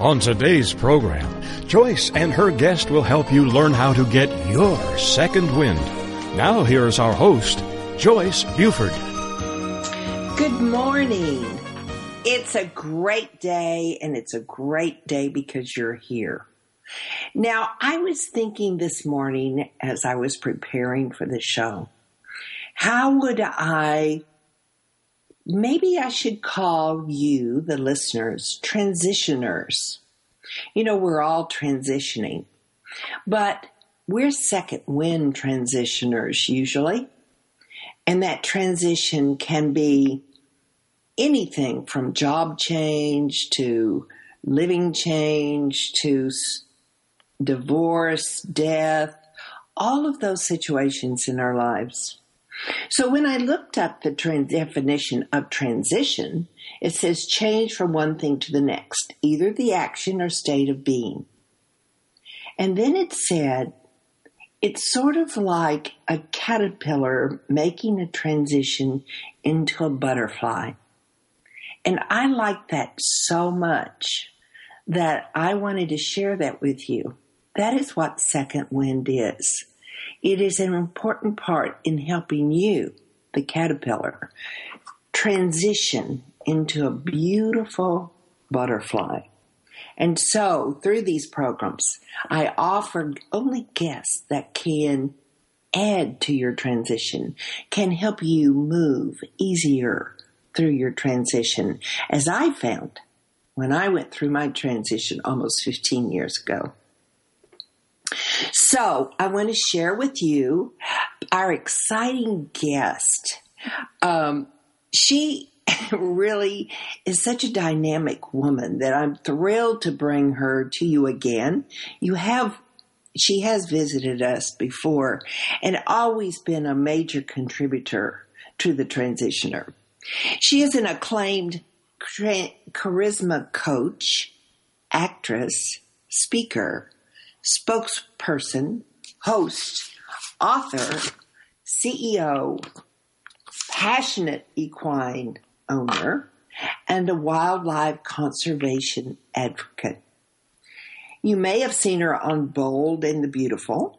On today's program, Joyce and her guest will help you learn how to get your second wind. Now, here's our host, Joyce Buford. Good morning. It's a great day, and it's a great day because you're here. Now, I was thinking this morning as I was preparing for the show, how would I maybe I should call you, the listeners, transitioners. You know, we're all transitioning, but we're second wind transitioners usually. And that transition can be anything from job change to living change to divorce, death, all of those situations in our lives. So when I looked up the definition of transition, it says change from one thing to the next, either the action or state of being. And then it said it's sort of like a caterpillar making a transition into a butterfly. And I like that so much that I wanted to share that with you. That is what second wind is. It is an important part in helping you, the caterpillar, transition into a beautiful butterfly. And so, through these programs, I offer only guests that can add to your transition, can help you move easier through your transition, as I found when I went through my transition almost 15 years ago. So I want to share with you our exciting guest. Um, she really is such a dynamic woman that I'm thrilled to bring her to you again. You have she has visited us before and always been a major contributor to the transitioner. She is an acclaimed charisma coach, actress, speaker, spokesperson, host, author, CEO, passionate equine owner, and a wildlife conservation advocate. You may have seen her on Bold and the Beautiful,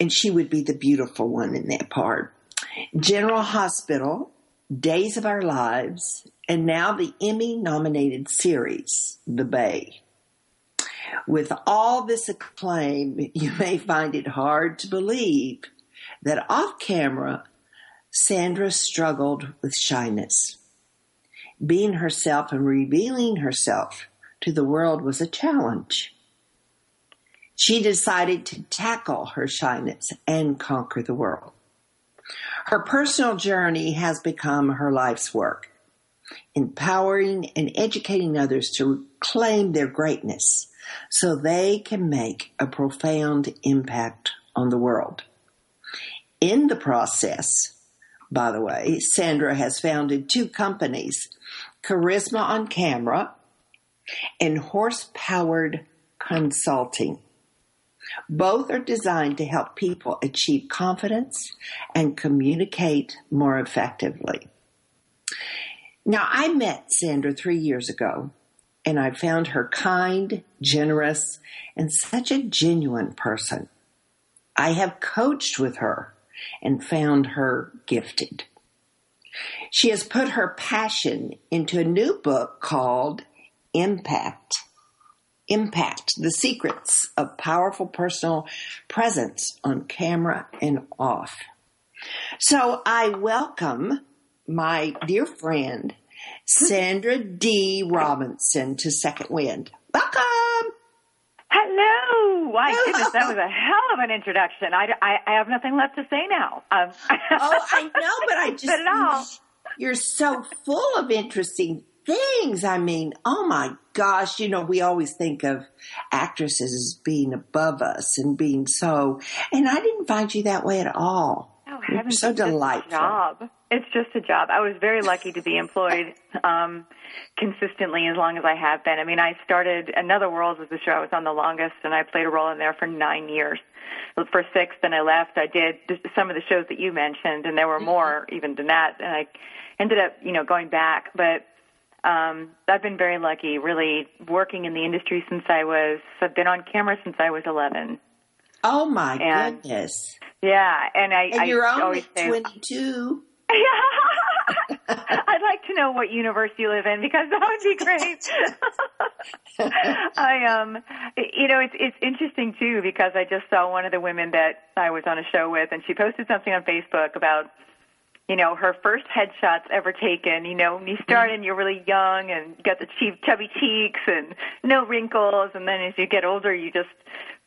and she would be the beautiful one in that part. General Hospital, Days of Our Lives, and now the Emmy nominated series, The Bay. With all this acclaim, you may find it hard to believe that off camera, Sandra struggled with shyness. Being herself and revealing herself to the world was a challenge. She decided to tackle her shyness and conquer the world. Her personal journey has become her life's work, empowering and educating others to claim their greatness so they can make a profound impact on the world. In the process, by the way, Sandra has founded two companies, Charisma on Camera and Horsepowered Consulting. Both are designed to help people achieve confidence and communicate more effectively. Now, I met Sandra three years ago and I found her kind, generous, and such a genuine person. I have coached with her and found her gifted. She has put her passion into a new book called Impact. Impact, the secrets of powerful personal presence on camera and off. So I welcome my dear friend, Sandra D. Robinson to Second Wind. Welcome. Hello! My goodness, that was a hell of an introduction. I, I, I have nothing left to say now. Um, oh, I know, but I just. But all. You're so full of interesting things. I mean, oh my gosh, you know, we always think of actresses as being above us and being so, and I didn't find you that way at all. Oh, You're so it's just a delightful. job. It's just a job. I was very lucky to be employed um, consistently as long as I have been. I mean, I started Another World was the show I was on the longest, and I played a role in there for nine years. For six, then I left. I did some of the shows that you mentioned, and there were more even than that. And I ended up, you know, going back. But um, I've been very lucky, really working in the industry since I was. I've been on camera since I was 11. Oh my And- goodness. Yeah, and I. And I you're only say, 22. I'd like to know what universe you live in because that would be great. I um, you know, it's it's interesting too because I just saw one of the women that I was on a show with, and she posted something on Facebook about, you know, her first headshots ever taken. You know, when you start and you're really young and got the cheap, chubby cheeks and no wrinkles, and then as you get older, you just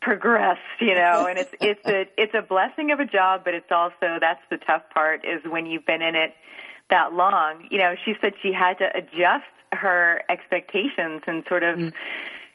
progress. You know, and it's it's a it's a blessing of a job, but it's also that's the tough part is when you've been in it that long. You know, she said she had to adjust her expectations and sort of, mm.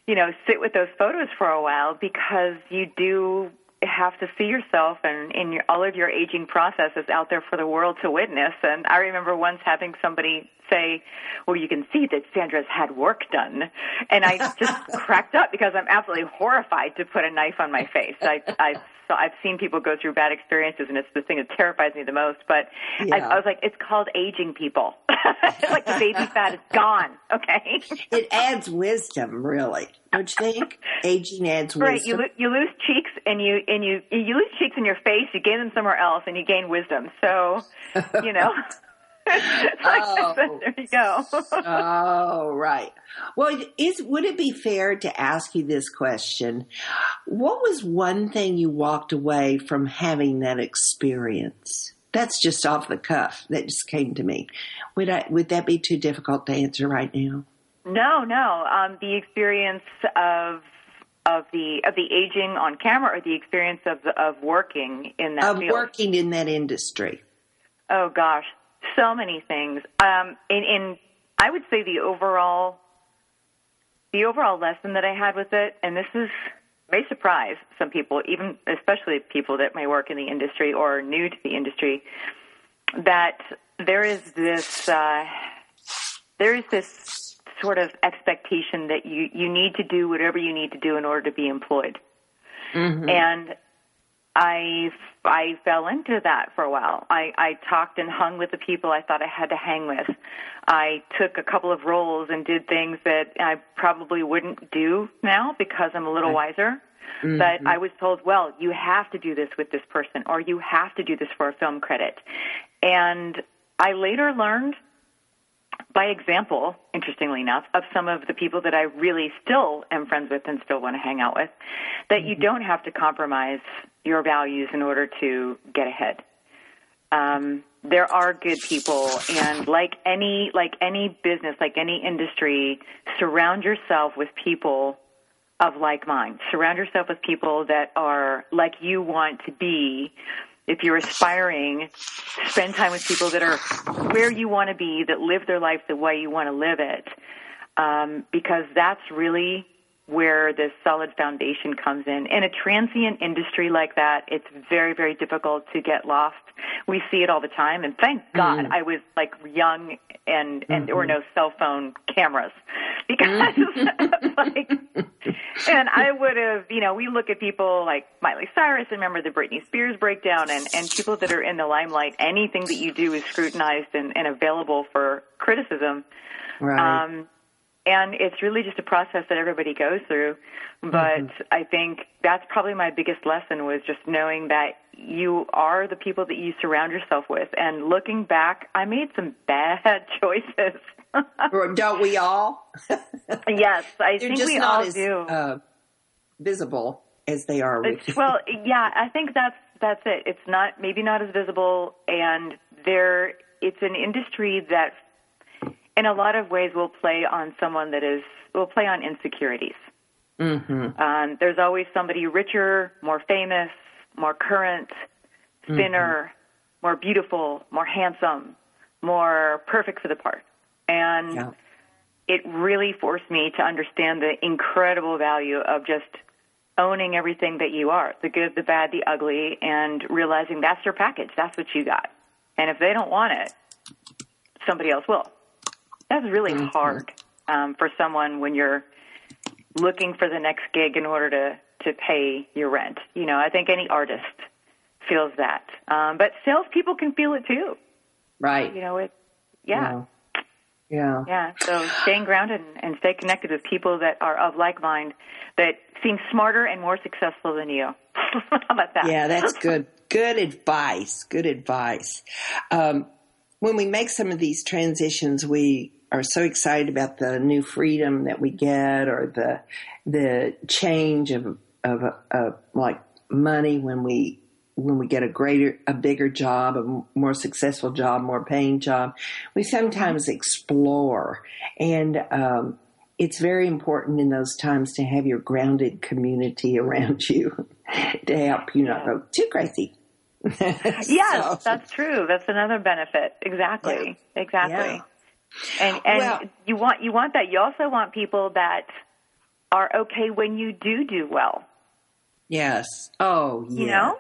you know, sit with those photos for a while because you do have to see yourself and in your, all of your aging processes out there for the world to witness. And I remember once having somebody say, well, you can see that Sandra's had work done. And I just cracked up because I'm absolutely horrified to put a knife on my face. I, I, so I've seen people go through bad experiences and it's the thing that terrifies me the most. But I, Yeah. I was like, it's called aging people. it's like the baby fat is gone. Okay. It adds wisdom, really. Don't you think? Aging adds Right, you wisdom. lo- you lose cheeks and you and you you lose cheeks in your face. You gain them somewhere else, and you gain wisdom. So, you know, Oh. there you go. oh, right. Well, is would it be fair to ask you this question? What was one thing you walked away from having that experience? That's just off the cuff. That just came to me. Would I? Would that be too difficult to answer right now? no, no. Um, the experience of of the of the aging on camera, or the experience of of working in that Of field. working in that industry. Oh gosh, so many things. Um, in, in I would say the overall the overall lesson that I had with it, and this is may surprise some people, even especially people that may work in the industry or are new to the industry, that there is this uh, there is this sort of expectation that you you need to do whatever you need to do in order to be employed, and I I fell into that for a while. I, I talked and hung with the people I thought I had to hang with. I took a couple of roles and did things that I probably wouldn't do now because I'm a little wiser. Mm-hmm. But I was told, well, you have to do this with this person, or you have to do this for a film credit. And I later learned by example, interestingly enough, of some of the people that I really still am friends with and still want to hang out with, that you don't have to compromise your values in order to get ahead. Um, there are good people, and like any like any business, like any industry, surround yourself with people of like mind. Surround yourself with people that are like you want to be. If you're aspiring, spend time with people that are where you want to be, that live their life the way you want to live it, um, because that's really where this solid foundation comes in. In a transient industry like that, it's very, very difficult to get lost. We see it all the time, and thank God I was like young and and there were no cell phone cameras. Because like and I would have, you know, we look at people like Miley Cyrus, and remember the Britney Spears breakdown, and, and people that are in the limelight, anything that you do is scrutinized and, and available for criticism. Right. Um, and it's really just a process that everybody goes through. But I think that's probably my biggest lesson was just knowing that you are the people that you surround yourself with. And looking back, I made some bad choices. Or Don't we all? yes, I They're think just we not all as do. uh, visible as they are It's, well, yeah, I think that's that's it. It's not maybe not as visible, and there it's an industry that, in a lot of ways, will play on someone that is will play on insecurities. Mm-hmm. Um, there's always somebody richer, more famous, more current, thinner, mm-hmm. more beautiful, more handsome, more perfect for the part. And yeah. it really forced me to understand the incredible value of just owning everything that you are the good, the bad, the ugly, and realizing that's your package. That's what you got. And if they don't want it, somebody else will. That's really mm-hmm. hard um, for someone when you're looking for the next gig in order to to pay your rent. You know, I think any artist feels that, um, but salespeople can feel it too. Right. You know, it. Yeah. Yeah. Yeah. So staying grounded and, and stay connected with people that are of like mind that seem smarter and more successful than you. How about that? Yeah, that's good. Good advice. Good advice. Um, when we make some of these transitions, we are so excited about the new freedom that we get or the the change of of, of like money when we when we get a greater a bigger job a more successful job more paying job we sometimes explore and um, it's very important in those times to have your grounded community around you to help you not go too crazy yes so, that's true that's another benefit exactly yeah. exactly yeah. And and well, you want you want that. You also want people that are okay when you do do well. Yes. Oh, yes. You know?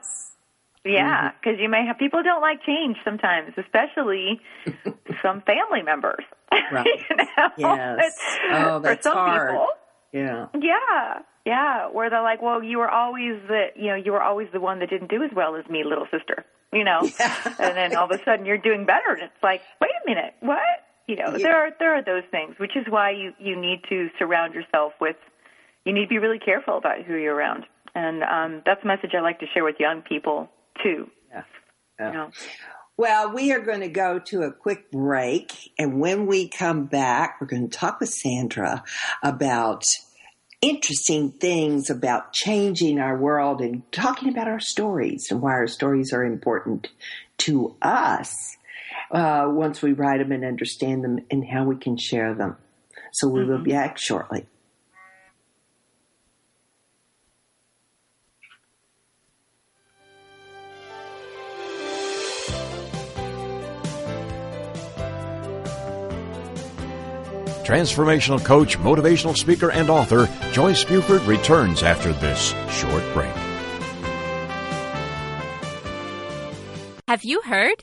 Yeah, because mm-hmm. you may have people don't like change sometimes, especially some family members. Right. you know? Yes. Oh, that's For some hard. People, yeah. Yeah. Yeah. Where they're like, well, you were always the, you know, you were always the one that didn't do as well as me, little sister. You know, yeah. and then all of a sudden you're doing better, and it's like, wait a minute, what? you know, yeah. there are there are those things, which is why you you need to surround yourself with. You need to be really careful about who you're around, and um, that's a message I like to share with young people too. Yeah. yeah. You know? Well, we are going to go to a quick break, and when we come back, we're going to talk with Sandra about interesting things about changing our world and talking about our stories and why our stories are important to us uh, once we write them and understand them and how we can share them. So we mm-hmm. will be back shortly. Transformational coach, motivational speaker, and author Joyce Buford returns after this short break. Have you heard?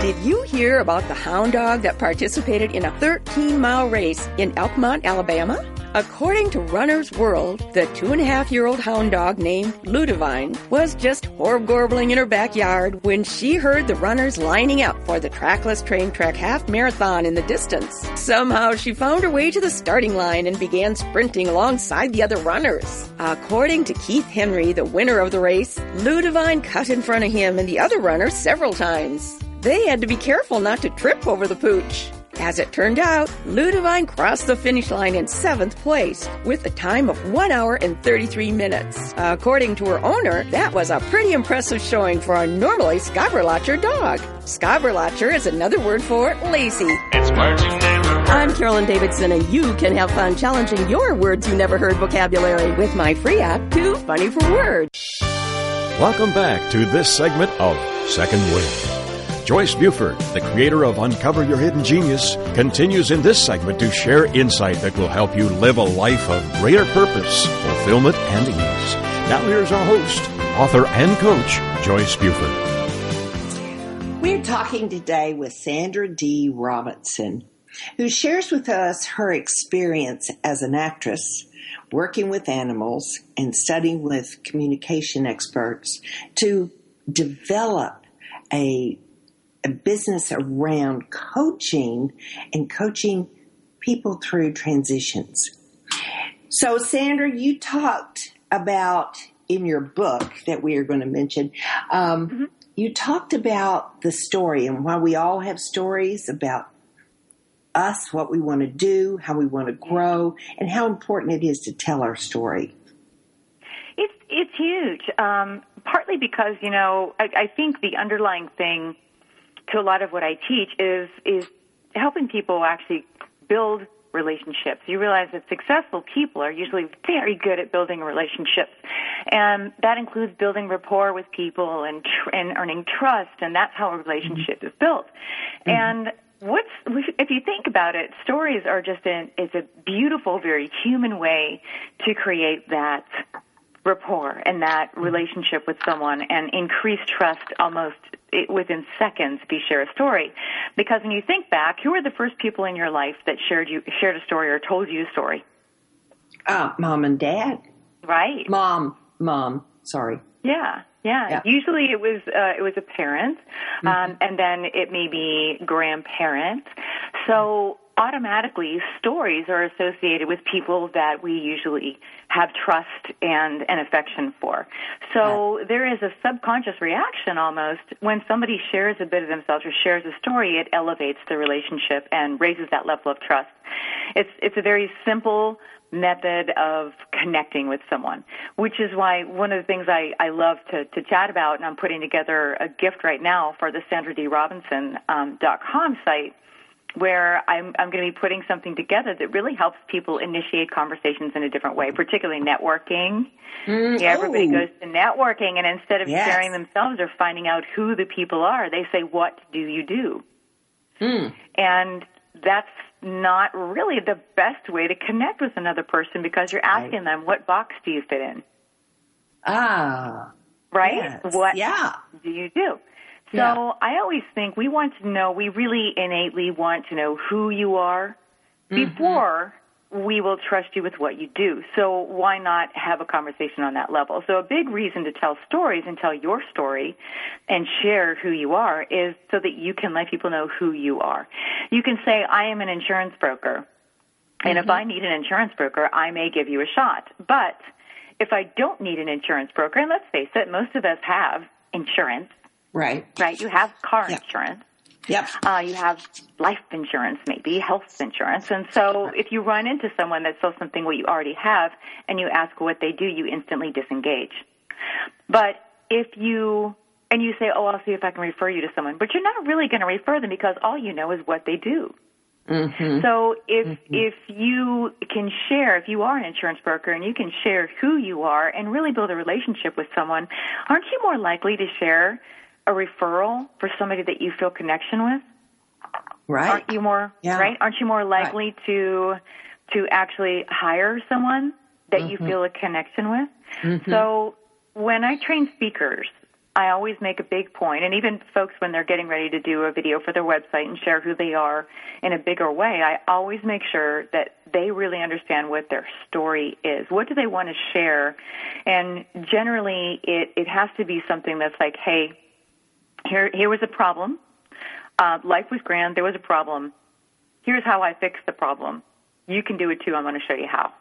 Did you hear about the hound dog that participated in a 13 mile race in Elkmont, Alabama? According to Runner's World, the two and a half year old hound dog named Ludivine was just horgorgling in her backyard when she heard the runners lining up for the Trackless Train Trek half marathon in the distance. Somehow she found her way to the starting line and began sprinting alongside the other runners. According to Keith Henry, the winner of the race, Ludivine cut in front of him and the other runners several times. They had to be careful not to trip over the pooch. As it turned out, Ludivine crossed the finish line in seventh place with a time of 1 hour and 33 minutes. According to her owner, that was a pretty impressive showing for a normally Skaberlacher dog. Skaberlacher is another word for lazy. It's words you never heard. I'm Carolyn Davidson, and you can have fun challenging your words you never heard vocabulary with my free app, Too Funny for Words. Welcome back to this segment of Second Wind. Joyce Buford, the creator of Uncover Your Hidden Genius, continues in this segment to share insight that will help you live a life of greater purpose, fulfillment, and ease. Now here's our host, author and coach, Joyce Buford. We're talking today with Sandra D. Robinson, who shares with us her experience as an actress, working with animals, and studying with communication experts to develop a a business around coaching and coaching people through transitions. So, Sandra, you talked about in your book that we are going to mention, um, mm-hmm. you talked about the story and why we all have stories about us, what we want to do, how we want to grow, and how important it is to tell our story. It's it's huge. Um, partly because you know I, I think the underlying thing to a lot of what I teach is is helping people actually build relationships. You realize that successful people are usually very good at building relationships, and that includes building rapport with people and tr- and earning trust, and that's how a relationship mm-hmm. is built. Mm-hmm. And what's if you think about it, stories are just an it's a beautiful, very human way to create that rapport and that mm-hmm. relationship with someone and increase trust almost within seconds be share a story. Because when you think back, who are the first people in your life that shared you shared a story or told you a story? Uh, mom and dad. Right. Mom, mom. Sorry. Yeah. Yeah. yeah. Usually it was uh, it was a parent, um, mm-hmm. and then it may be grandparent. So automatically stories are associated with people that we usually have trust and, and affection for. So yeah. there is a subconscious reaction almost when somebody shares a bit of themselves or shares a story, it elevates the relationship and raises that level of trust. It's, it's a very simple method of connecting with someone, which is why one of the things I, I love to, to chat about, and I'm putting together a gift right now for the Sandra D. Robinson um, .com site where I'm, I'm going to be putting something together that really helps people initiate conversations in a different way, particularly networking. Mm, yeah, everybody oh. goes to networking, and instead of yes. sharing themselves or finding out who the people are, they say, "What do you do?" Mm. And that's not really the best way to connect with another person because you're asking right. them, "What box do you fit in?" Ah, right. Yes. What yeah. do you do? So yeah. I always think we want to know, we really innately want to know who you are mm-hmm. before we will trust you with what you do. So why not have a conversation on that level? So a big reason to tell stories and tell your story and share who you are is so that you can let people know who you are. You can say, I am an insurance broker. And mm-hmm. if I need an insurance broker, I may give you a shot. But if I don't need an insurance broker, and let's face it, most of us have insurance, Right. Right. You have car insurance. Yep. Uh, you have life insurance, maybe health insurance. And so if you run into someone that sells something what you already have and you ask what they do, you instantly disengage. But if you, and you say, oh, I'll see if I can refer you to someone, but you're not really going to refer them because all you know is what they do. Mm-hmm. So if mm-hmm. if you can share, if you are an insurance broker and you can share who you are and really build a relationship with someone, aren't you more likely to share a referral for somebody that you feel connection with? Right. Aren't you more yeah. right? Aren't you more likely right. to to actually hire someone that mm-hmm. you feel a connection with? Mm-hmm. So when I train speakers, I always make a big point, and even folks when they're getting ready to do a video for their website and share who they are in a bigger way, I always make sure that they really understand what their story is. What do they want to share? And generally, it, it has to be something that's like, hey, here, here was a problem. Uh, life was grand. There was a problem. Here's how I fixed the problem. You can do it too. I'm going to show you how.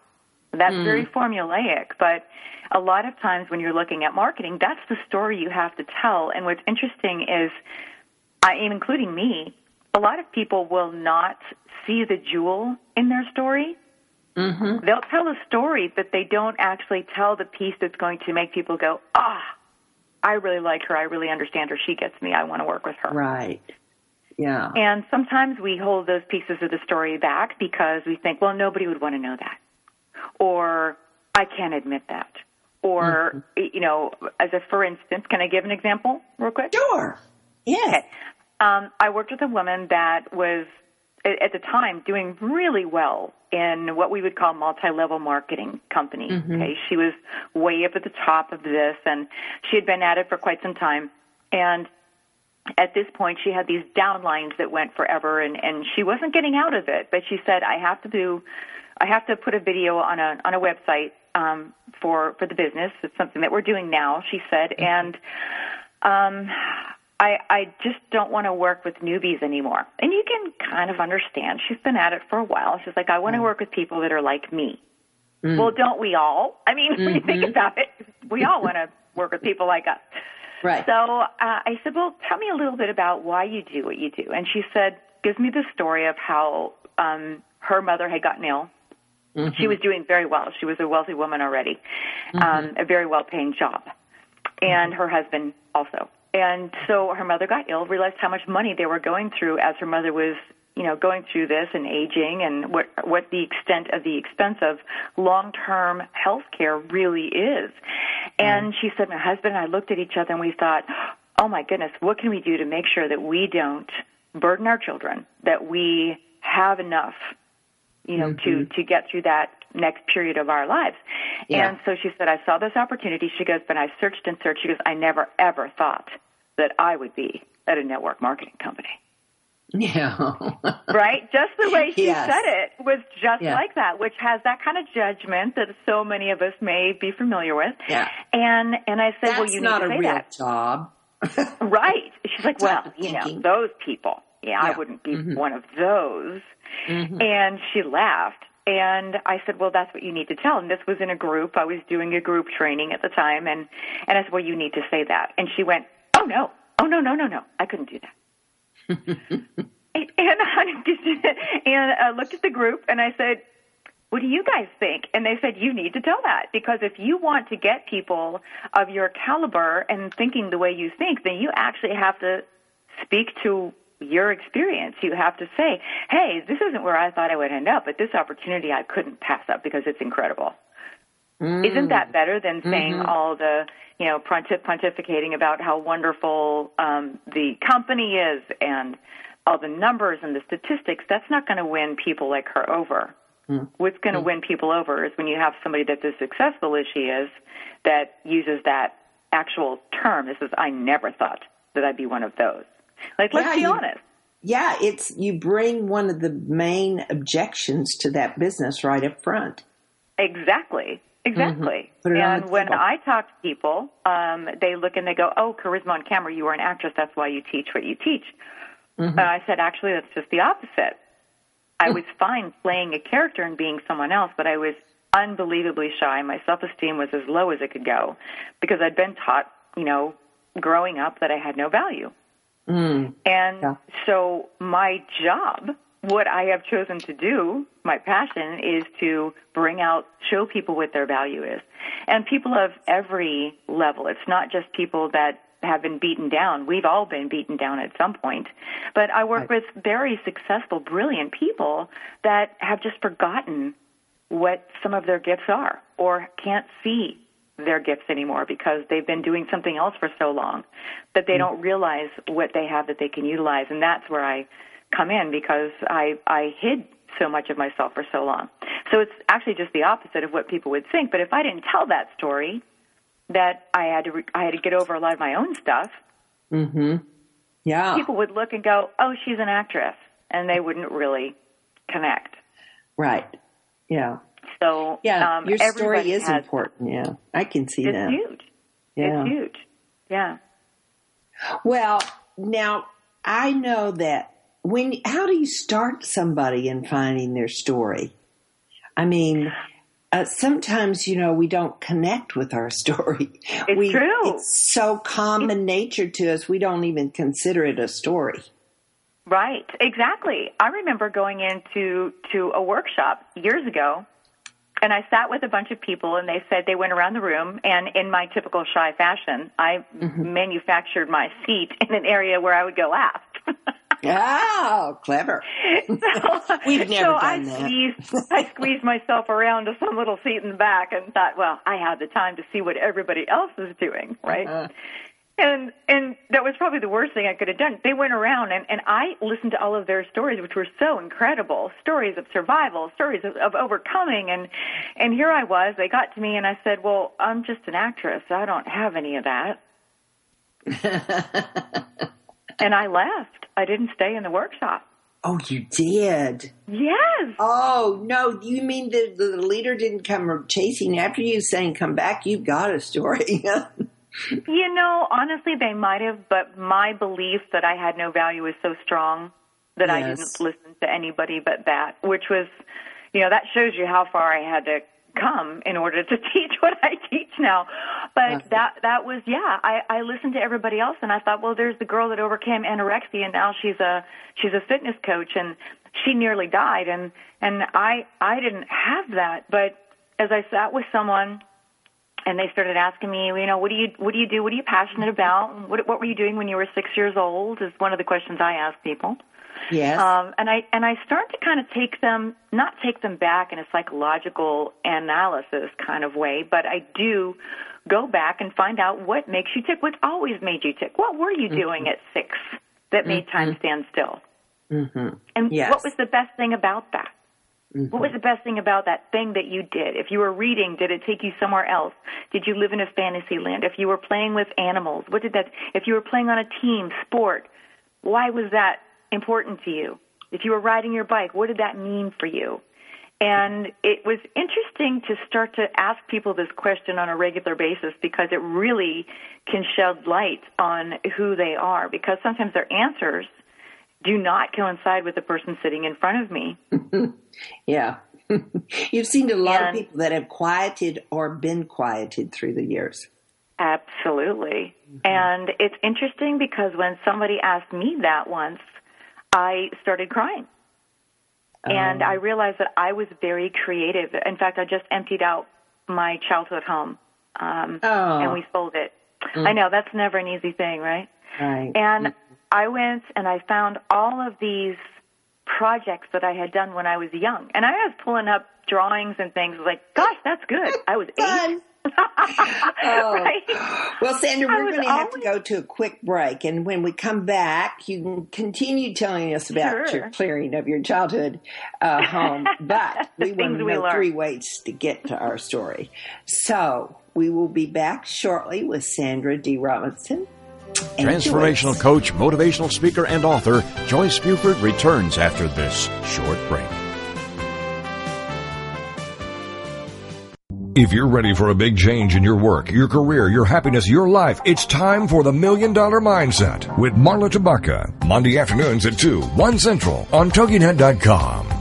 That's mm. very formulaic, but a lot of times when you're looking at marketing, that's the story you have to tell. And what's interesting is, I, am including me, a lot of people will not see the jewel in their story. Mm-hmm. They'll tell a story, but they don't actually tell the piece that's going to make people go, ah, I really like her. I really understand her. She gets me. I want to work with her. Right. Yeah. And sometimes we hold those pieces of the story back because we think, well, nobody would want to know that. Or I can't admit that. Or, mm-hmm. you know, as a for instance, can I give an example real quick? Sure. Yeah. Okay. um, I worked with a woman that was at the time doing really well in what we would call multi-level marketing company. Okay, she was way up at the top of this, and she had been at it for quite some time. And at this point, she had these downlines that went forever, and and she wasn't getting out of it. But she said, "I have to do, I have to put a video on a on a website um, for for the business. It's something that we're doing now." She said, and um, I, I just don't want to work with newbies anymore. And you can kind of understand. She's been at it for a while. She's like, I want to work with people that are like me. Well, don't we all? I mean, when you think about it, we all want to work with people like us. Right. So uh, I said, Well, tell me a little bit about why you do what you do. And she said, Gives me the story of how um, her mother had gotten ill. She was doing very well. She was a wealthy woman already, um, a very well paying job, and her husband also. And so her mother got ill, realized how much money they were going through as her mother was, you know, going through this and aging and what, what the extent of the expense of long-term health care really is. Mm-hmm. And she said, my husband and I looked at each other and we thought, oh my goodness, what can we do to make sure that we don't burden our children, that we have enough you know, mm-hmm. to to get through that next period of our lives. Yeah. And so she said, I saw this opportunity. She goes, but I searched and searched. She goes, I never ever thought that I would be at a network marketing company. Yeah. Right? Just the way she Yes. said it was just Yeah. like that, which has that kind of judgment that so many of us may be familiar with. Yeah. And and I said, That's well, you not need a to say real that. job. Right. She's like, well, you know, those people. Yeah, I wouldn't be mm-hmm. one of those. Mm-hmm. And she laughed. And I said, well, that's what you need to tell. And this was in a group. I was doing a group training at the time. And, and I said, well, you need to say that. And she went, oh, no. Oh, no, no, no, no. I couldn't do that. and I and I looked at the group and I said, what do you guys think? And they said, you need to tell that because if you want to get people of your caliber and thinking the way you think, then you actually have to speak to your experience. You have to say, hey, this isn't where I thought I would end up, but this opportunity I couldn't pass up because it's incredible. Mm. Isn't that better than mm-hmm. saying all the, you know, pontif- pontificating about how wonderful um, the company is and all the numbers and the statistics? That's not going to win people like her over. Mm. What's going to mm. win people over is when you have somebody that's as successful as she is that uses that actual term. This is, I never thought that I'd be one of those. Like, let's Yeah, be you- honest. Yeah, it's you bring one of the main objections to that business right up front. Exactly. Exactly. On And when table. I talk to people, um, they look and they go, "Oh, charisma on camera. You are an actress. That's why you teach what you teach." Mm-hmm. And I said, "Actually, that's just the opposite. I was fine playing a character and being someone else, but I was unbelievably shy. My self-esteem was as low as it could go because I'd been taught, you know, growing up that I had no value." Mm. And Yeah. so my job, what I have chosen to do, my passion is to bring out, show people what their value is. And people of every level. It's not just people that have been beaten down. We've all been beaten down at some point. But I work with very successful, brilliant people that have just forgotten what some of their gifts are or can't see their gifts anymore because they've been doing something else for so long that they don't realize what they have that they can utilize and that's where I come in because I I hid so much of myself for so long. So it's actually just the opposite of what people would think, but if I didn't tell that story that I had to re- I had to get over a lot of my own stuff, Mhm. Yeah. people would look and go, "Oh, she's an actress." And they wouldn't really connect. Right. Yeah. So Yeah. um, Your story is important. Yeah. I can see It's that. huge. Yeah. It's huge. Yeah. Well, now I know that when how do you start somebody in finding their story? I mean, uh, sometimes you know we don't connect with our story. It's we, true. It's so common nature to us, we don't even consider it a story. Right, exactly. I remember going into to a workshop years ago and I sat with a bunch of people and they said they went around the room and in my typical shy fashion, I Mm-hmm. manufactured my seat in an area where I would go last. Oh, clever! We've never so done I that. Squeezed, I squeezed myself around to some little seat in the back and thought, well, I have the time to see what everybody else is doing, right? Uh-huh. And and that was probably the worst thing I could have done. They went around and and I listened to all of their stories, which were so incredible, stories of survival, stories of, of overcoming, and and here I was. They got to me and I said, "Well, I'm just an actress. I don't have any of that." and I left. I didn't stay in the workshop. Oh, you did? Yes. Oh, no. You mean the, the leader didn't come chasing after you saying, come back? You've got a story. you know, honestly, they might have, but my belief that I had no value was so strong that yes. I didn't listen to anybody but that, which was, you know, that shows you how far I had to come in order to teach what I teach now. But that that was yeah, I I listened to everybody else and I thought, well, there's the girl that overcame anorexia and now she's a she's a fitness coach and she nearly died and and I I didn't have that, but as I sat with someone and they started asking me, you know, what do you what do you do? What are you passionate about? What what were you doing when you were 6 years old? Is one of the questions I ask people. Yes. Um, and I and I start to kind of take them, not take them back in a psychological analysis kind of way, but I do go back and find out what makes you tick. What always made you tick? What were you mm-hmm. doing at six that made mm-hmm. time stand still? Mm-hmm. And yes. what was the best thing about that? Mm-hmm. What was the best thing about that thing that you did? If you were reading, did it take you somewhere else? Did you live in a fantasy land? If you were playing with animals, what did that? If you were playing on a team sport, why was that important to you? If you were riding your bike, what did that mean for you? And it was interesting to start to ask people this question on a regular basis because it really can shed light on who they are because sometimes their answers do not coincide with the person sitting in front of me. yeah. You've seen a lot and, of people that have quieted or been quieted through the years. Absolutely. Mm-hmm. And it's interesting because when somebody asked me that once, I started crying. Um, and I realized that I was very creative. In fact, I just emptied out my childhood home. Um, oh. and we sold it. Mm. I know that's never an easy thing, right? Right. And mm. I went and I found all of these projects that I had done when I was young. And I was pulling up drawings and things like, gosh, that's good. I was eight. oh. right? Well, Sandra, we're going to always... have to go to a quick break. And when we come back, you can continue telling us about sure. your clearing of your childhood uh, home. But we want to know three ways to get to our story. So we will be back shortly with Sandra D. Robinson. Transformational coach, motivational speaker, and author Joyce Buford returns after this short break. If you're ready for a big change in your work, your career, your happiness, your life, it's time for the Million Dollar Mindset with Marla Tabaka. Monday afternoons at 2, 1 Central on TogiNet.com.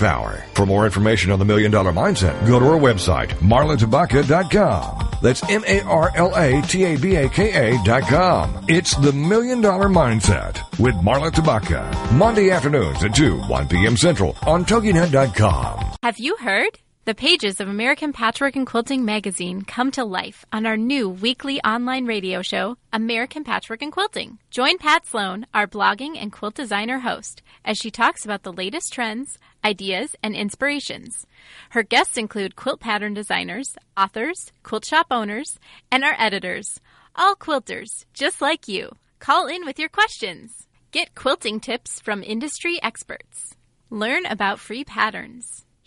power. For more information on the Million Dollar Mindset, go to our website, marlatabaka.com. That's M-A-R-L-A-T-A-B-A-K-A dot com. It's the Million Dollar Mindset with Marla Tabaka. Monday afternoons at 2, 1 p.m. Central on TogiNet.com. Have you heard? The pages of American Patchwork and Quilting magazine come to life on our new weekly online radio show, American Patchwork and Quilting. Join Pat Sloan, our blogging and quilt designer host, as she talks about the latest trends, ideas, and inspirations. Her guests include quilt pattern designers, authors, quilt shop owners, and our editors, all quilters, just like you. Call in with your questions. Get quilting tips from industry experts. Learn about free patterns.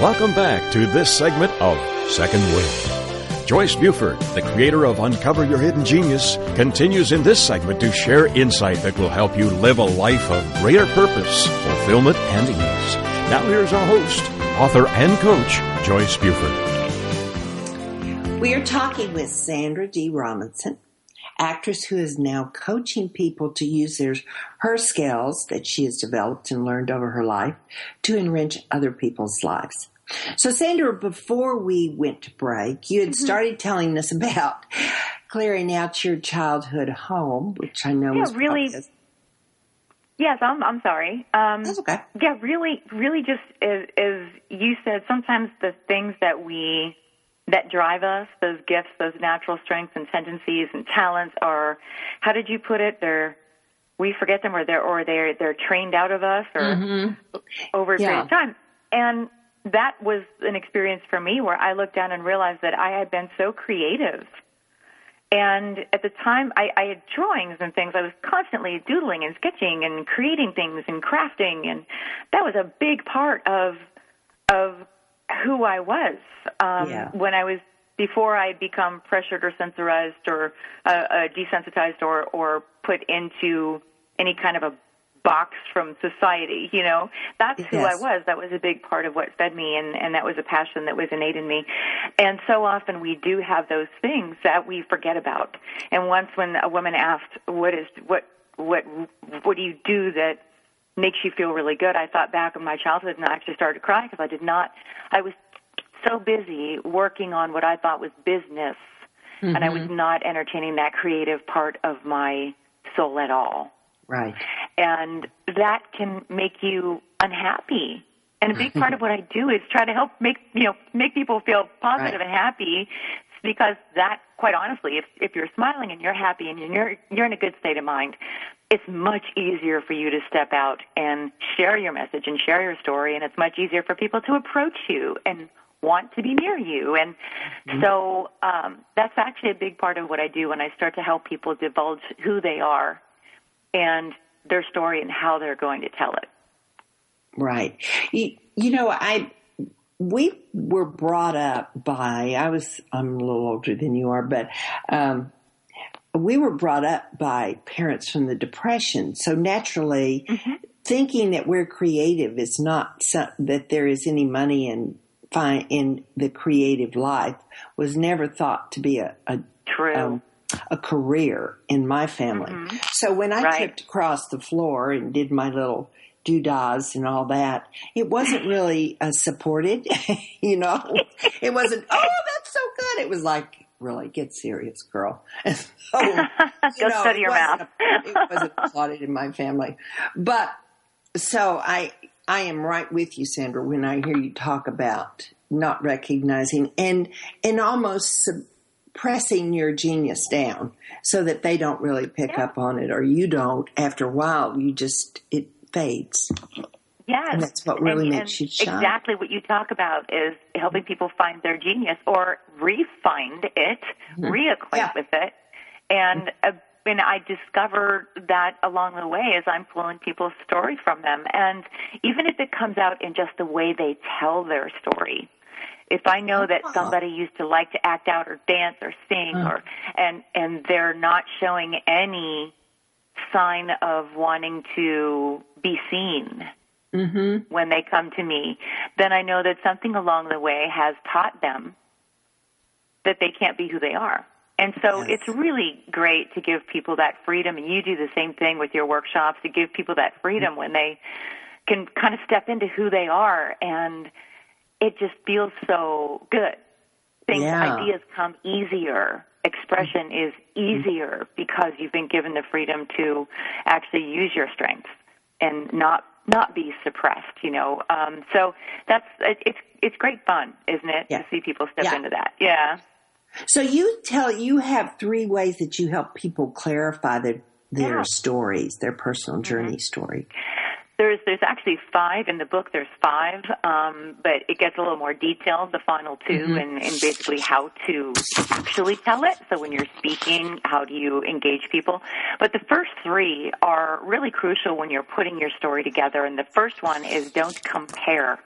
Welcome back to this segment of Second Wind. Joyce Buford, the creator of Uncover Your Hidden Genius, continues in this segment to share insight that will help you live a life of greater purpose, fulfillment, and ease. Now here's our host, author and coach, Joyce Buford. We are talking with Sandra D. Robinson, actress who is now coaching people to use their, her skills that she has developed and learned over her life to enrich other people's lives. So, Sandra, before we went to break, you had mm-hmm. started telling us about clearing out your childhood home, which I know yeah, was really. Yes, I'm. I'm sorry. Um, That's okay. Yeah, really, really, just as, as you said, sometimes the things that we that drive us, those gifts, those natural strengths and tendencies and talents, are how did you put it? They're we forget them, or they're or they're they're trained out of us, or mm-hmm. over a yeah. period of time. And that was an experience for me where I looked down and realized that I had been so creative. And at the time, I, I had drawings and things. I was constantly doodling and sketching and creating things and crafting, and that was a big part of of who I was um, yeah. when I was before I had become pressured or sensorized or uh, uh, desensitized or or put into any kind of a box from society, you know. That's yes. who I was. That was a big part of what fed me and, and that was a passion that was innate in me. And so often we do have those things that we forget about. And once when a woman asked, What is what what what do you do that makes you feel really good? I thought back of my childhood and I actually started to cry because I did not I was so busy working on what I thought was business mm-hmm. and I was mm-hmm. not entertaining that creative part of my soul at all. Right. And that can make you unhappy. And a big part of what I do is try to help make you know make people feel positive right. and happy because that quite honestly if if you're smiling and you're happy and you're you're in a good state of mind it's much easier for you to step out and share your message and share your story and it's much easier for people to approach you and want to be near you and mm-hmm. so um that's actually a big part of what I do when I start to help people divulge who they are and their story and how they're going to tell it. Right. You, you know, I we were brought up by I was I'm a little older than you are, but um, we were brought up by parents from the depression. So naturally, mm-hmm. thinking that we're creative is not some, that there is any money in in the creative life was never thought to be a, a true. Um, a career in my family. Mm-hmm. So when I right. tripped across the floor and did my little doodahs and all that, it wasn't really uh, supported. you know, it wasn't. Oh, that's so good. It was like, really, get serious, girl. so, Go know, study your math. it wasn't applauded in my family, but so I, I am right with you, Sandra, when I hear you talk about not recognizing and and almost. Sub- pressing your genius down so that they don't really pick yeah. up on it or you don't. After a while, you just, it fades. Yes. And that's what really and, makes and you shine. Exactly what you talk about is helping people find their genius or re-find it, mm-hmm. reacquaint yeah. with it. And, uh, and I discover that along the way as I'm pulling people's story from them. And even if it comes out in just the way they tell their story, if I know that oh. somebody used to like to act out or dance or sing mm. or and and they're not showing any sign of wanting to be seen mm-hmm. when they come to me, then I know that something along the way has taught them that they can't be who they are. And so yes. it's really great to give people that freedom, and you do the same thing with your workshops to give people that freedom mm-hmm. when they can kind of step into who they are and it just feels so good. Things, yeah. ideas come easier. Expression is easier because you've been given the freedom to actually use your strengths and not not be suppressed. You know, um, so that's it's it's great fun, isn't it, yeah. to see people step yeah. into that? Yeah. So you tell you have three ways that you help people clarify their their yeah. stories, their personal journey mm-hmm. story. There's there's actually five in the book. There's five, um, but it gets a little more detailed. The final 2 Mm-hmm. and, and basically how to actually tell it. So when you're speaking, how do you engage people? But the first three are really crucial when you're putting your story together. And the first one is don't compare.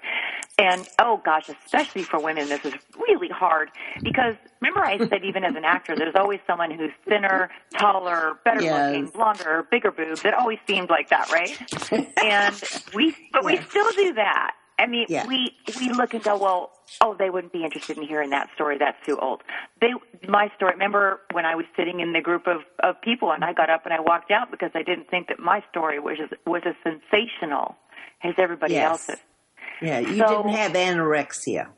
And oh gosh, especially for women, this is really hard because remember I said even as an actor, there's always someone who's thinner, taller, better Yes. looking, blonder, bigger boobs. It always seemed like that, right? and we, but we still do that. I mean, Yeah. we we look and go, well, oh, they wouldn't be interested in hearing that story. That's too old. They, my story. Remember when I was sitting in the group of of people and I got up and I walked out because I didn't think that my story was as, was as sensational as everybody Yes. else's. Yeah, you So- didn't have anorexia.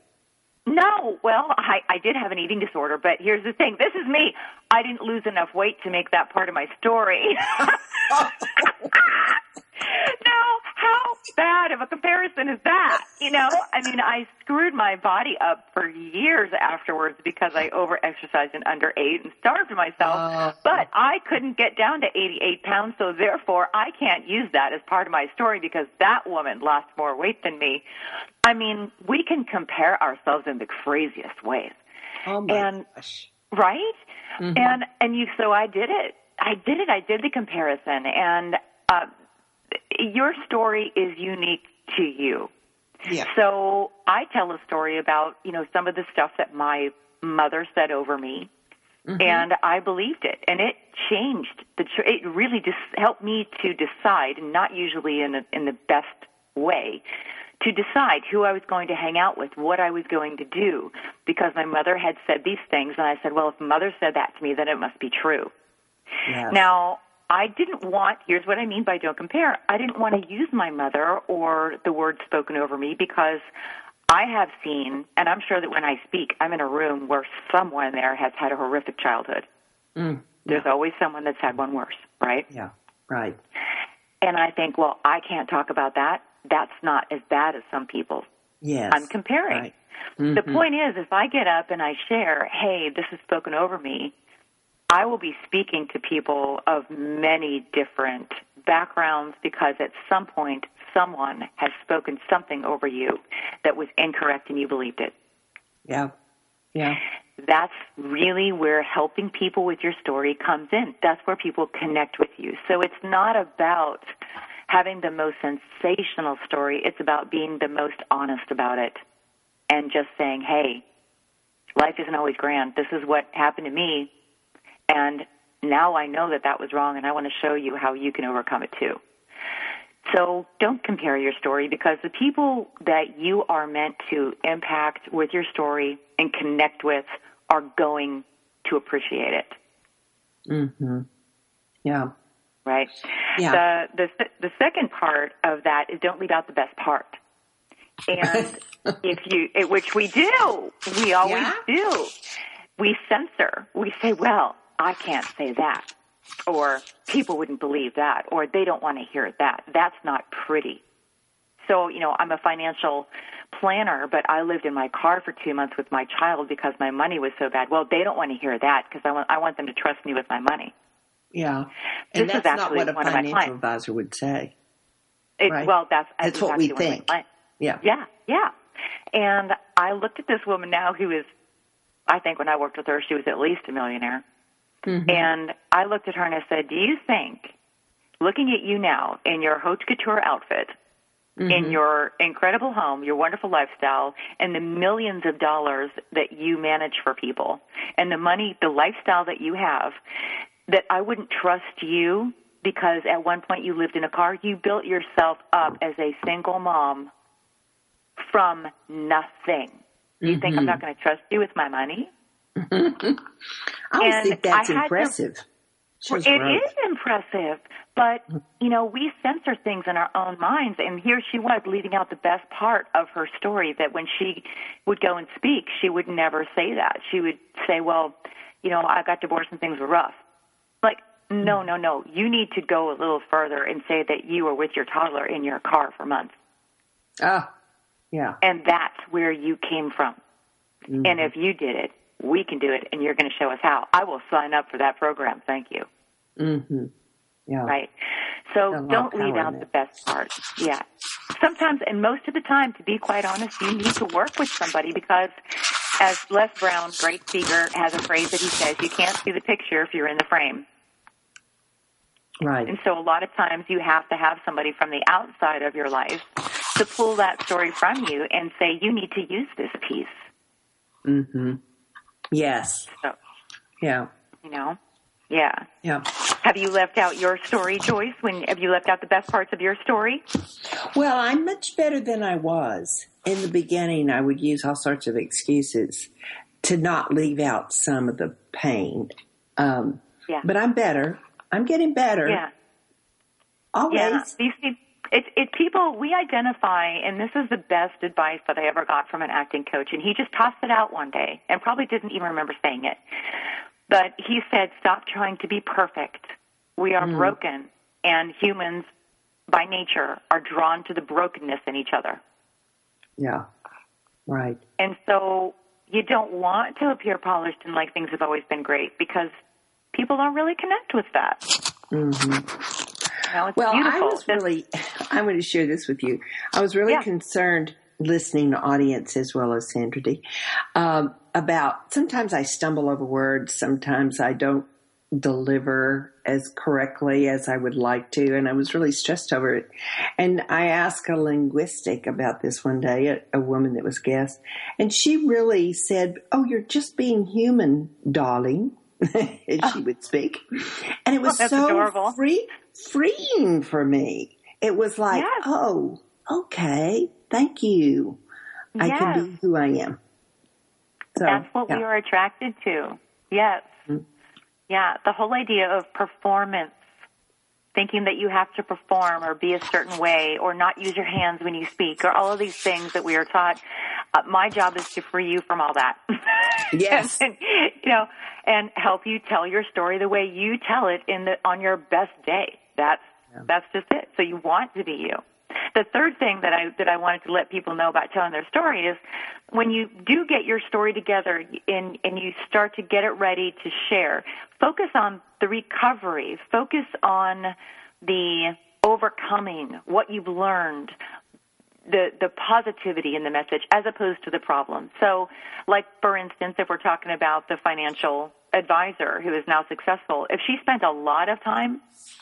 No, well, I, I did have an eating disorder, but here's the thing. This is me. I didn't lose enough weight to make that part of my story. bad of a comparison is that? You know, I mean, I screwed my body up for years afterwards because I over exercised and underate and starved myself. Oh. But I couldn't get down to 88 pounds, so therefore I can't use that as part of my story because that woman lost more weight than me. I mean, we can compare ourselves in the craziest ways Oh my And- gosh. right? Mm-hmm. And and you so I did it. I did it. I did the comparison, and uh, your story is unique to you. Yeah. So I tell a story about you know some of the stuff that my mother said over me, Mm-hmm. and I believed it, and it changed the. tr- It really just helped me to decide, not usually in a, in the best way, to decide who I was going to hang out with, what I was going to do, because my mother had said these things, and I said, well, if mother said that to me, then it must be true. Yes. Now, I didn't want, here's what I mean by don't compare. I didn't want to use my mother or the words spoken over me because I have seen, and I'm sure that when I speak, I'm in a room where someone there has had a horrific childhood. Mm, There's always someone that's had one worse, right? yeah. Right. And I think, well, I can't talk about that. That's not as bad as some people. Yes. I'm comparing. Right. Mm-hmm. The point is, if I get up and I share, hey, this is spoken over me, I will be speaking to people of many different backgrounds because at some point someone has spoken something over you that was incorrect and you believed it. Yeah. Yeah. That's really where helping people with your story comes in. That's where people connect with you. So it's not about having the most sensational story. It's about being the most honest about it and just saying, hey, life isn't always grand. This is what happened to me. And now I know that that was wrong and I want to show you how you can overcome it too. So don't compare your story because the people that you are meant to impact with your story and connect with are going to appreciate it, Mm-hmm. Yeah. right? Yeah. The, the the second part of that is don't leave out the best part. And if you, which we do, we always Yeah? do. We censor. We say, well, I can't say that, or people wouldn't believe that, or they don't want to hear that. That's not pretty. So, you know, I'm a financial planner, but I lived in my car for two months with my child because my money was so bad. Well, they don't want to hear that because I want, I want them to trust me with my money. Yeah. This And is that's not what a one of my financial advisor would say. It, Right. Well, that's, That's what we exactly one of my think. Yeah. Yeah, yeah. And I looked at this woman now who is, I think when I worked with her, she was at least a millionaire. Mm-hmm. And I looked at her and I said, Do you think, looking at you now in your haute couture outfit, Mm-hmm. in your incredible home, your wonderful lifestyle, and the millions of dollars that you manage for people, and the money, the lifestyle that you have, that I wouldn't trust you because at one point you lived in a car? You built yourself up as a single mom from nothing. You think I'm not going to trust you with my money? I don't think that's to- impressive. Well, it right. is impressive, but you know we censor things in our own minds, and here she was leaving out the best part of her story. That when she would go and speak, she would never say that. She would say, "Well, you know, I got divorced and things were rough." Like, no, no, no. You need to go a little further and say that you were with your toddler in your car for months, Ah, yeah. and that's where you came from. Mm-hmm. And if you did it, we can do it, and you're going to show us how. I will sign up for that program. Thank you. Mm-hmm. Yeah. Right. So A lot of don't leave out the best part. Yeah. Sometimes, and most of the time, to be quite honest, you need to work with somebody because, as Les Brown, great speaker, has a phrase that he says, you can't see the picture if you're in the frame. Right. And so a lot of times you have to have somebody from the outside of your life to pull that story from you and say, you need to use this piece. Mm-hmm. Yes. So, Yeah. you know, yeah. Yeah. Have you left out your story, Joyce? When have you left out the best parts of your story? Well, I'm much better than I was. In the beginning, I would use all sorts of excuses to not leave out some of the pain. Um, Yeah. But I'm better. I'm getting better. Yeah. Always. Yeah, these it, it people we identify, and this is the best advice that I ever got from an acting coach, and he just tossed it out one day, and probably didn't even remember saying it. But he said, "Stop trying to be perfect. We are broken, and humans, by nature, are drawn to the brokenness in each other, Yeah. Right. and so you don't want to appear polished and like things have always been great because." People don't really connect with that. Mm-hmm. Well. I was really, I'm going to share this with you. I was really Yeah. concerned, listening to audience as well as Sandra D, um, about sometimes I stumble over words, sometimes I don't deliver as correctly as I would like to, and I was really stressed over it. And I asked a linguistic about this one day, a, a woman that was guest, and she really said, "Oh, you're just being human, darling." as she would speak, and it was Oh, so adorable. free, freeing for me. It was like, Yes. oh, okay, thank you. I Yes. can be who I am. So, That's what yeah. we are attracted to. Yes. Yeah, the whole idea of performance, thinking that you have to perform or be a certain way or not use your hands when you speak or all of these things that we are taught. Uh, my job is to free you from all that. Yes. and, you know, and help you tell your story the way you tell it in the on your best day. That's that's just it. So you want to be you. The third thing that I that I wanted to let people know about telling their story is when you do get your story together and and you start to get it ready to share, focus on the recovery, focus on the overcoming, what you've learned, the the positivity in the message as opposed to the problem. So, like for instance, if we're talking about the financial advisor who is now successful, if she spent a lot of time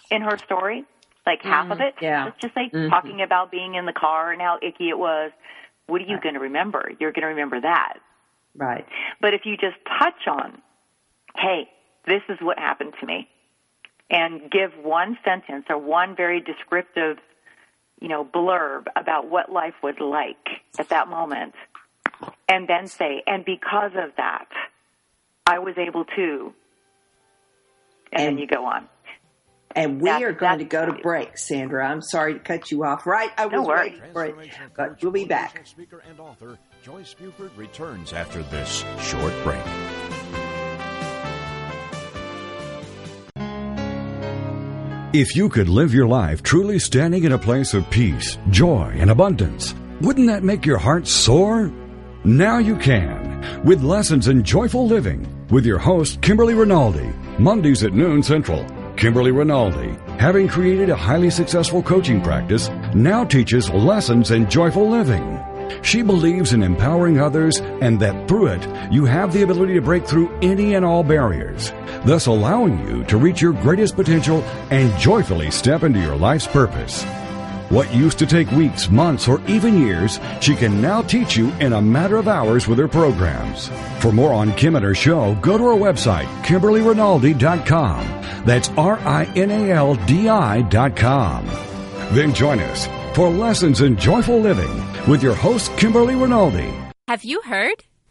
in her story, like mm, half of it, yeah. let's just say mm-hmm. talking about being in the car and how icky it was, what are you going to remember? You're going to remember that. right. But if you just touch on, hey, this is what happened to me, and give one sentence or one very descriptive, you know, blurb about what life was like at that moment, and then say, and because of that, I was able to, and, And- then you go on. And we That's- are going to go to break, Sandra. I'm sorry to cut you off. Right, I was No worries. waiting for it, Transformational but coach, we'll be back. Speaker and author Joyce Buford returns after this short break. If you could live your life truly standing in a place of peace, joy, and abundance, wouldn't that make your heart soar? Now you can, with lessons in joyful living, with your host, Kimberly Rinaldi, Mondays at noon Central. Kimberly Rinaldi, having created a highly successful coaching practice, now teaches lessons in joyful living. She believes in empowering others and that through it, you have the ability to break through any and all barriers, thus allowing you to reach your greatest potential and joyfully step into your life's purpose. What used to take weeks, months, or even years, she can now teach you in a matter of hours with her programs. For more on Kim and her show, go to her website, KimberlyRinaldi.com. That's R-I-N-A-L-D-I dot com. Then join us for Lessons in Joyful Living with your host, Kimberly Rinaldi. Have you heard?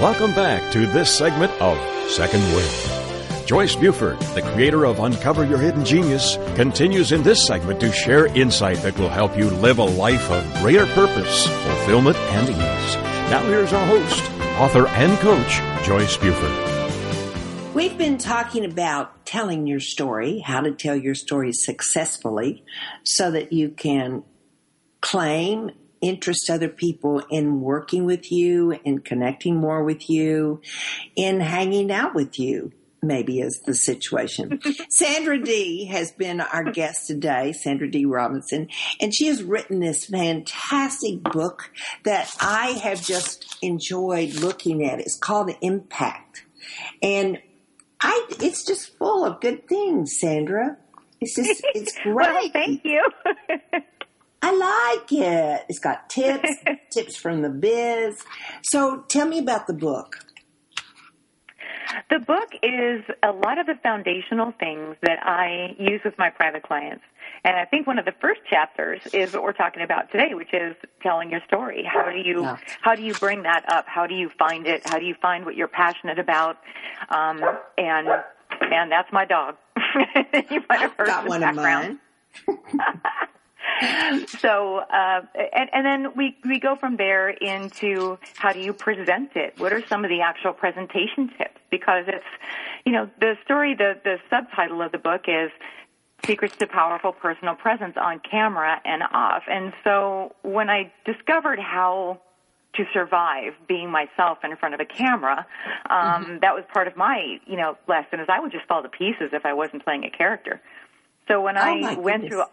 Welcome back to this segment of Second Wind. Joyce Buford, the creator of Uncover Your Hidden Genius, continues in this segment to share insight that will help you live a life of greater purpose, fulfillment, and ease. Now here's our host, author and coach, Joyce Buford. We've been talking about telling your story, how to tell your story successfully so that you can claim interest other people in working with you, in connecting more with you, in hanging out with you. Maybe is the situation. Sandra D has been our guest today, Sandra D Robinson, and she has written this fantastic book that I have just enjoyed looking at. It's called Impact. And I, it's just full of good things, Sandra. It's just, it's great. well, thank you. I like it. It's got tips, tips from the biz. So tell me about the book. The book is a lot of the foundational things that I use with my private clients. And I think one of the first chapters is what we're talking about today, which is telling your story. How do you Yeah. how do you bring that up? How do you find it? How do you find what you're passionate about? Um, and and that's my dog. you might have heard Got one of background. mine. so uh, and, and then we we go from there into how do you present it? What are some of the actual presentation tips? Because it's you know the story the the subtitle of the book is secrets to powerful personal presence on camera and off. And so when i discovered how to survive being myself in front of a camera um that was part of my you know lesson is i would just fall to pieces if i wasn't playing a character. So when Oh, i went goodness. through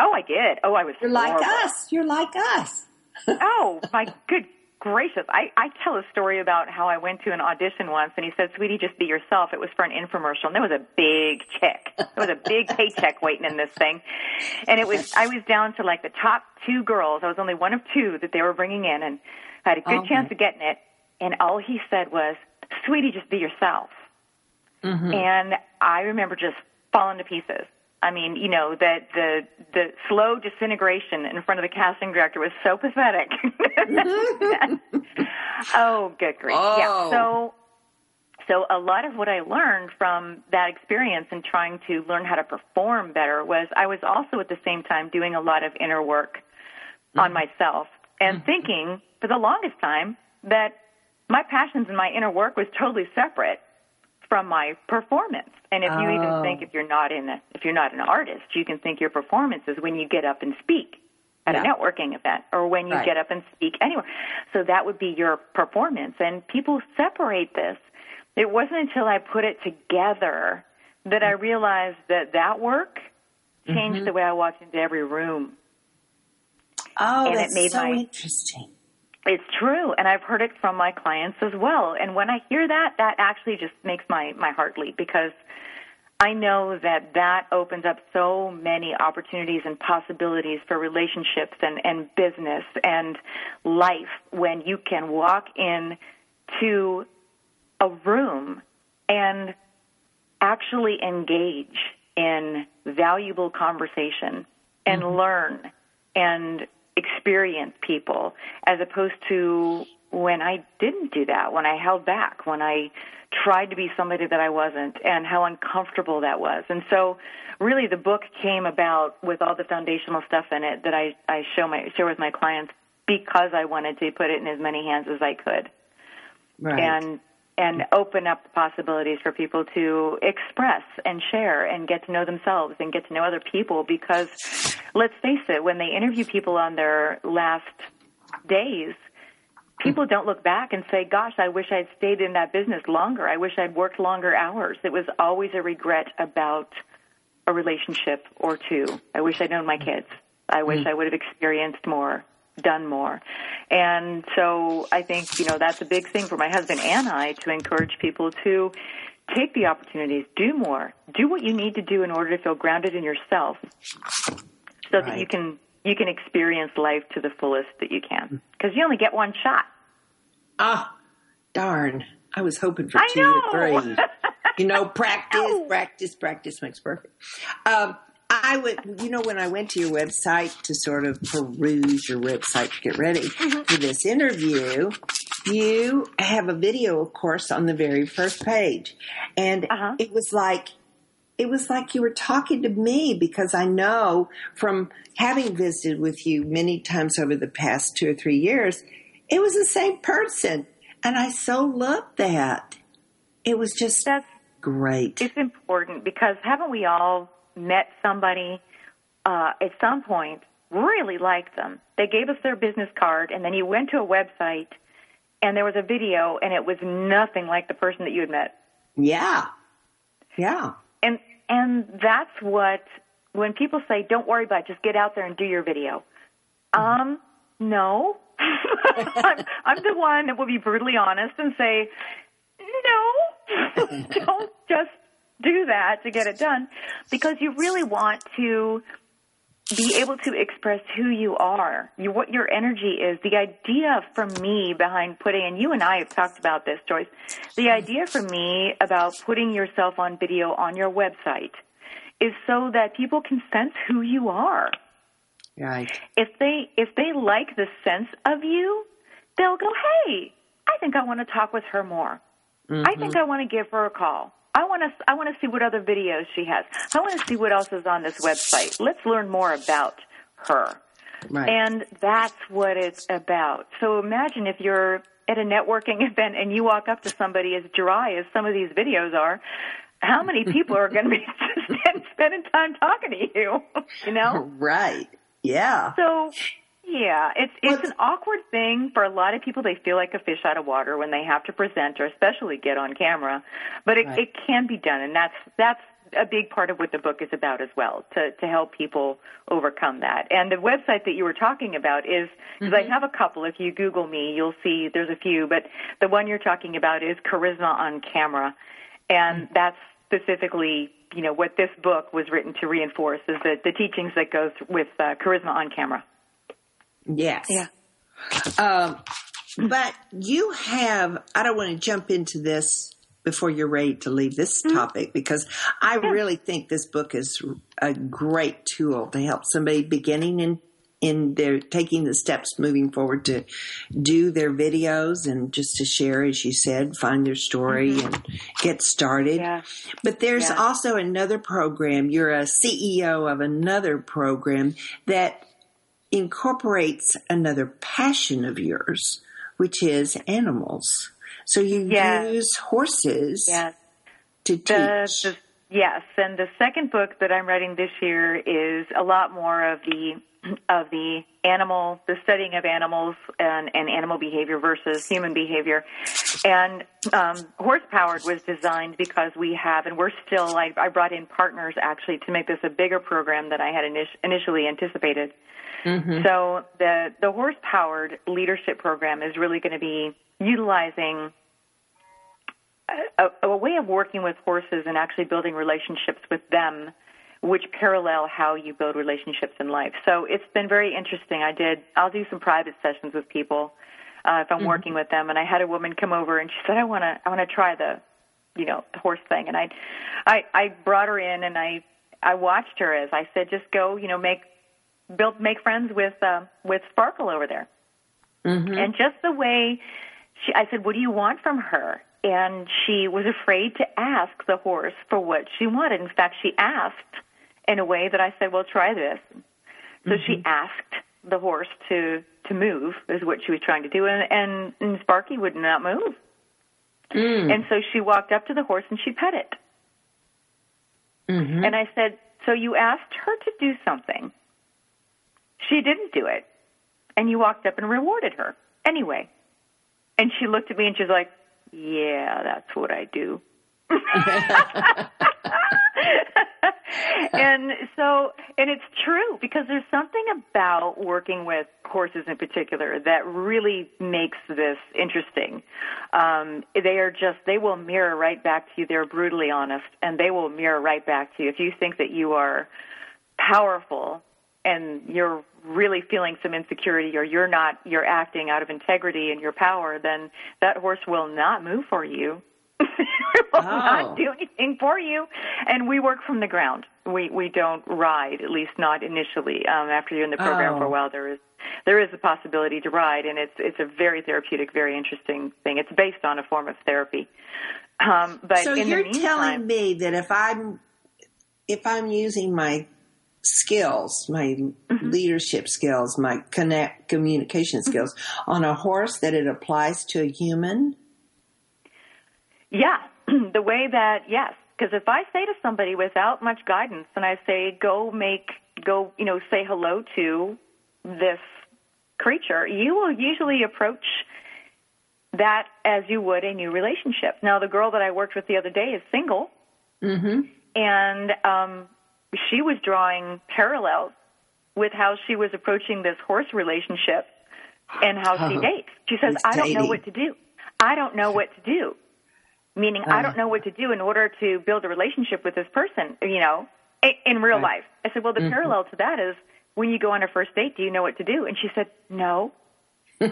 Oh, I did. Oh, I was. You're like us. You're like us. Oh, my good gracious. I, I tell a story about how I went to an audition once and he said, sweetie, just be yourself. It was for an infomercial and there was a big check. There was a big paycheck waiting in this thing. And it was, I was down to like the top two girls. I was only one of two that they were bringing in and I had a good Okay. chance of getting it. And all he said was, sweetie, just be yourself. Mm-hmm. And I remember just falling to pieces. I mean, you know, that the the slow disintegration in front of the casting director was so pathetic. oh, good grief! Oh. Yeah. So, so a lot of what I learned from that experience and trying to learn how to perform better was I was also at the same time doing a lot of inner work on mm-hmm. myself and mm. thinking for the longest time that my passions and my inner work was totally separate from my performance. And if you Oh. even think if you're not in a, if you're not an artist, you can think your performance is when you get up and speak at a networking event or when you Right. get up and speak anywhere. So that would be your performance. And people separate this. It wasn't until I put it together that I realized that that work changed Mm-hmm. the way I walked into every room. Oh, And it that's made so my- interesting. It's true, and I've heard it from my clients as well. And when I hear that, that actually just makes my my heart leap because I know that that opens up so many opportunities and possibilities for relationships and and business and life when you can walk in to a room and actually engage in valuable conversation and mm-hmm. learn and experience people as opposed to when I didn't do that, when I held back, when I tried to be somebody that I wasn't and how uncomfortable that was. And so really the book came about with all the foundational stuff in it that I, I show my share with my clients because I wanted to put it in as many hands as I could Right. and and open up the possibilities for people to express and share and get to know themselves and get to know other people because let's face it when they interview people on their last days people don't look back and say gosh i wish i'd stayed in that business longer. I wish i'd worked longer hours. It was always a regret about a relationship or two. I wish i'd known my kids. I wish mm. i would have experienced more done more. And so I think, you know, that's a big thing for my husband and I to encourage people to take the opportunities, do more, do what you need to do in order to feel grounded in yourself so that you can you can experience life to the fullest that you can because you only get one shot. Ah, darn! I was hoping for two or three. you know, practice, practice, practice makes perfect. Um, I would, you know, when I went to your website to sort of peruse your website to get ready Mm-hmm. for this interview, you have a video, of course, on the very first page, and Uh-huh. it was like it was like you were talking to me because I know from having visited with you many times over the past two or three years, it was the same person. And I so loved that. It was just That's great. it's important because haven't we all met somebody uh, at some point really liked them? They gave us their business card, and then you went to a website, and there was a video, and it was nothing like the person that you had met. Yeah. Yeah. And and that's what when people say, "Don't worry about it, just get out there and do your video." Um, no, I'm, I'm the one that will be brutally honest and say, "No, don't just do that to get it done," because you really want to be able to express who you are, you, what your energy is. The idea for me behind putting, and you and I have talked about this, Joyce, the idea for me about putting yourself on video on your website is so that people can sense who you are. Right. If they if they like the sense of you, they'll go, "Hey, I think I want to talk with her more. I think mm-hmm. I want to give her a call. I want to I want to see what other videos she has. I want to see what else is on this website. Let's learn more about her." Right. And that's what it's about. So imagine if you're at a networking event and you walk up to somebody as dry as some of these videos are, how many people are going to be spending time talking to you? You know? right. Yeah. So, yeah, it's it's What's- an awkward thing for a lot of people. They feel like a fish out of water when they have to present or especially get on camera. But it, Right. it can be done, and that's that's a big part of what the book is about as well to to help people overcome that. And the website that you were talking about is because I have a couple. If you Google me, you'll see there's a few, but the one you're talking about is Charisma on Camera, and that's specifically you know what this book was written to reinforce is the the teachings that goes with uh, charisma on camera. Yes. Yeah. Um, but you have, I don't want to jump into this before you're ready to leave this topic because I really think this book is a great tool to help somebody beginning in in their taking the steps moving forward to do their videos and just to share as you said find their story and get started Yeah. but there's Yeah. also another program you're a ceo of another program that incorporates another passion of yours, which is animals. So you Yes. use horses Yes. to The, teach. the, yes, and the second book that I'm writing this year is a lot more of the of the animal, the studying of animals and, and animal behavior versus human behavior. And um, Horsepowered was designed because we have, and we're still. I, I brought in partners actually to make this a bigger program than I had init- initially anticipated. So the the Horsepowered leadership program is really going to be utilizing a, a way of working with horses and actually building relationships with them, which parallel how you build relationships in life. So it's been very interesting. I did. I'll do some private sessions with people uh, if I'm working with them, and I had a woman come over and she said, "I want to. I want to try the, you know, the horse thing." And I, I, I brought her in and I, I watched her as I said, "Just go. You know, make." Build, make friends with uh, with Sparkle over there, and just the way she, I said, "What do you want from her?" And she was afraid to ask the horse for what she wanted. In fact, she asked in a way that I said, "Well, try this." So she asked the horse to to move, is what she was trying to do, and and, and Sparky would not move. Mm. And so she walked up to the horse and she pet it. Mm-hmm. And I said, "So you asked her to do something. She didn't do it, and you walked up and rewarded her anyway." And she looked at me and she's like, "Yeah, that's what I do." and so, and it's true because there's something about working with horses in particular that really makes this interesting. Um, they are just, they will mirror right back to you. They're brutally honest and they will mirror right back to you. If you think that you are powerful and you're really feeling some insecurity or you're not you're acting out of integrity and your power, then that horse will not move for you. it will Oh. not do anything for you. And we work from the ground. We we don't ride, at least not initially. Um, after you're in the program for a Oh. while, there is there is a possibility to ride, and it's it's a very therapeutic, very interesting thing. It's based on a form of therapy. Um, but so in you're the meantime, telling me that if I'm if I'm using my skills, my Mm-hmm. leadership skills, my connect communication skills on a horse, that it applies to a human. Yeah, the way that yes, because if I say to somebody without much guidance, and I say, "Go make, go, you know, say hello to this creature," you will usually approach that as you would a new relationship. Now, the girl that I worked with the other day is single, Mm-hmm. and um, she was drawing parallels with how she was approaching this horse relationship and how she dates. She says, "I don't know what to do. I don't know what to do." Meaning, I don't um, know what to do in order to build a relationship with this person. You know, in, in real Right. life. I said, "Well, the mm-hmm. parallel to that is when you go on a first date. Do you know what to do?" And she said, "No." I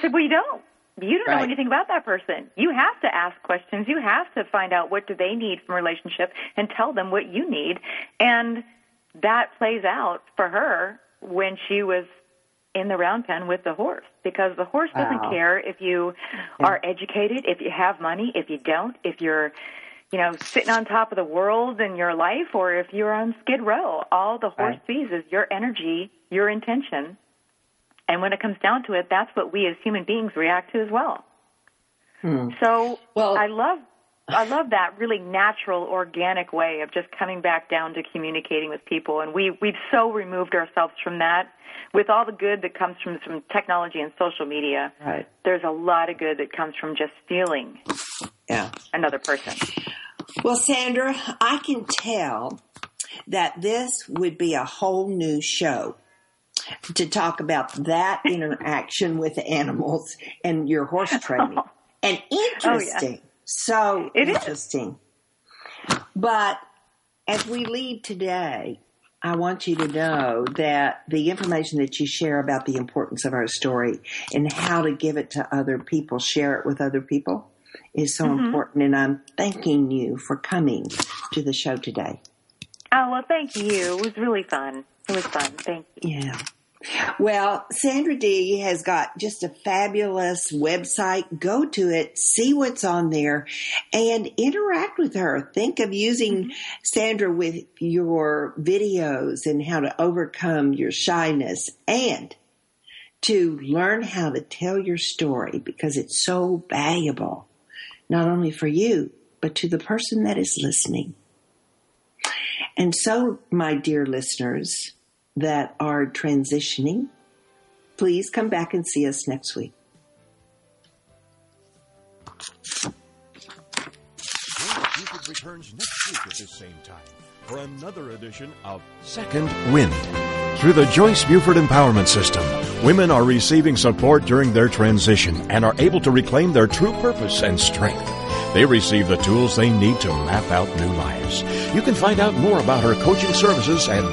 said, "Well, you don't. You don't know anything about that person. You have to ask questions. You have to find out what do they need from a relationship and tell them what you need." And that plays out for her when she was in the round pen with the horse because the horse doesn't Wow. care if you hmm. are educated, if you have money, if you don't, if you're you know, sitting on top of the world in your life or if you're on skid row. All the horse Right. sees is your energy, your intention. And when it comes down to it, that's what we as human beings react to as well. Hmm. So Well- I love I love that really natural, organic way of just coming back down to communicating with people. And we we've so removed ourselves from that. With all the good that comes from from technology and social media, Right. there's a lot of good that comes from just feeling Yeah. another person. Well, Sandra, I can tell that this would be a whole new show to talk about that interaction with animals and your horse training. Oh, and oh, interesting. So It is. interesting. But as we leave today, I want you to know that the information that you share about the importance of our story and how to give it to other people, share it with other people, is so mm-hmm. important. And I'm thanking you for coming to the show today. Oh well, thank you. It was really fun. It was fun. Thank you. Yeah. Well, Sandra D has got just a fabulous website. Go to it, see what's on there, and interact with her. Think of using mm-hmm. Sandra with your videos and how to overcome your shyness and to learn how to tell your story because it's so valuable, not only for you, but to the person that is listening. And so, my dear listeners that are transitioning, please come back and see us next week. Returns next week at this same time for another edition of Second Wind. Through the Joyce Buford Empowerment System, women are receiving support during their transition and are able to reclaim their true purpose and strength. They receive the tools they need to map out new lives. You can find out more about her coaching services at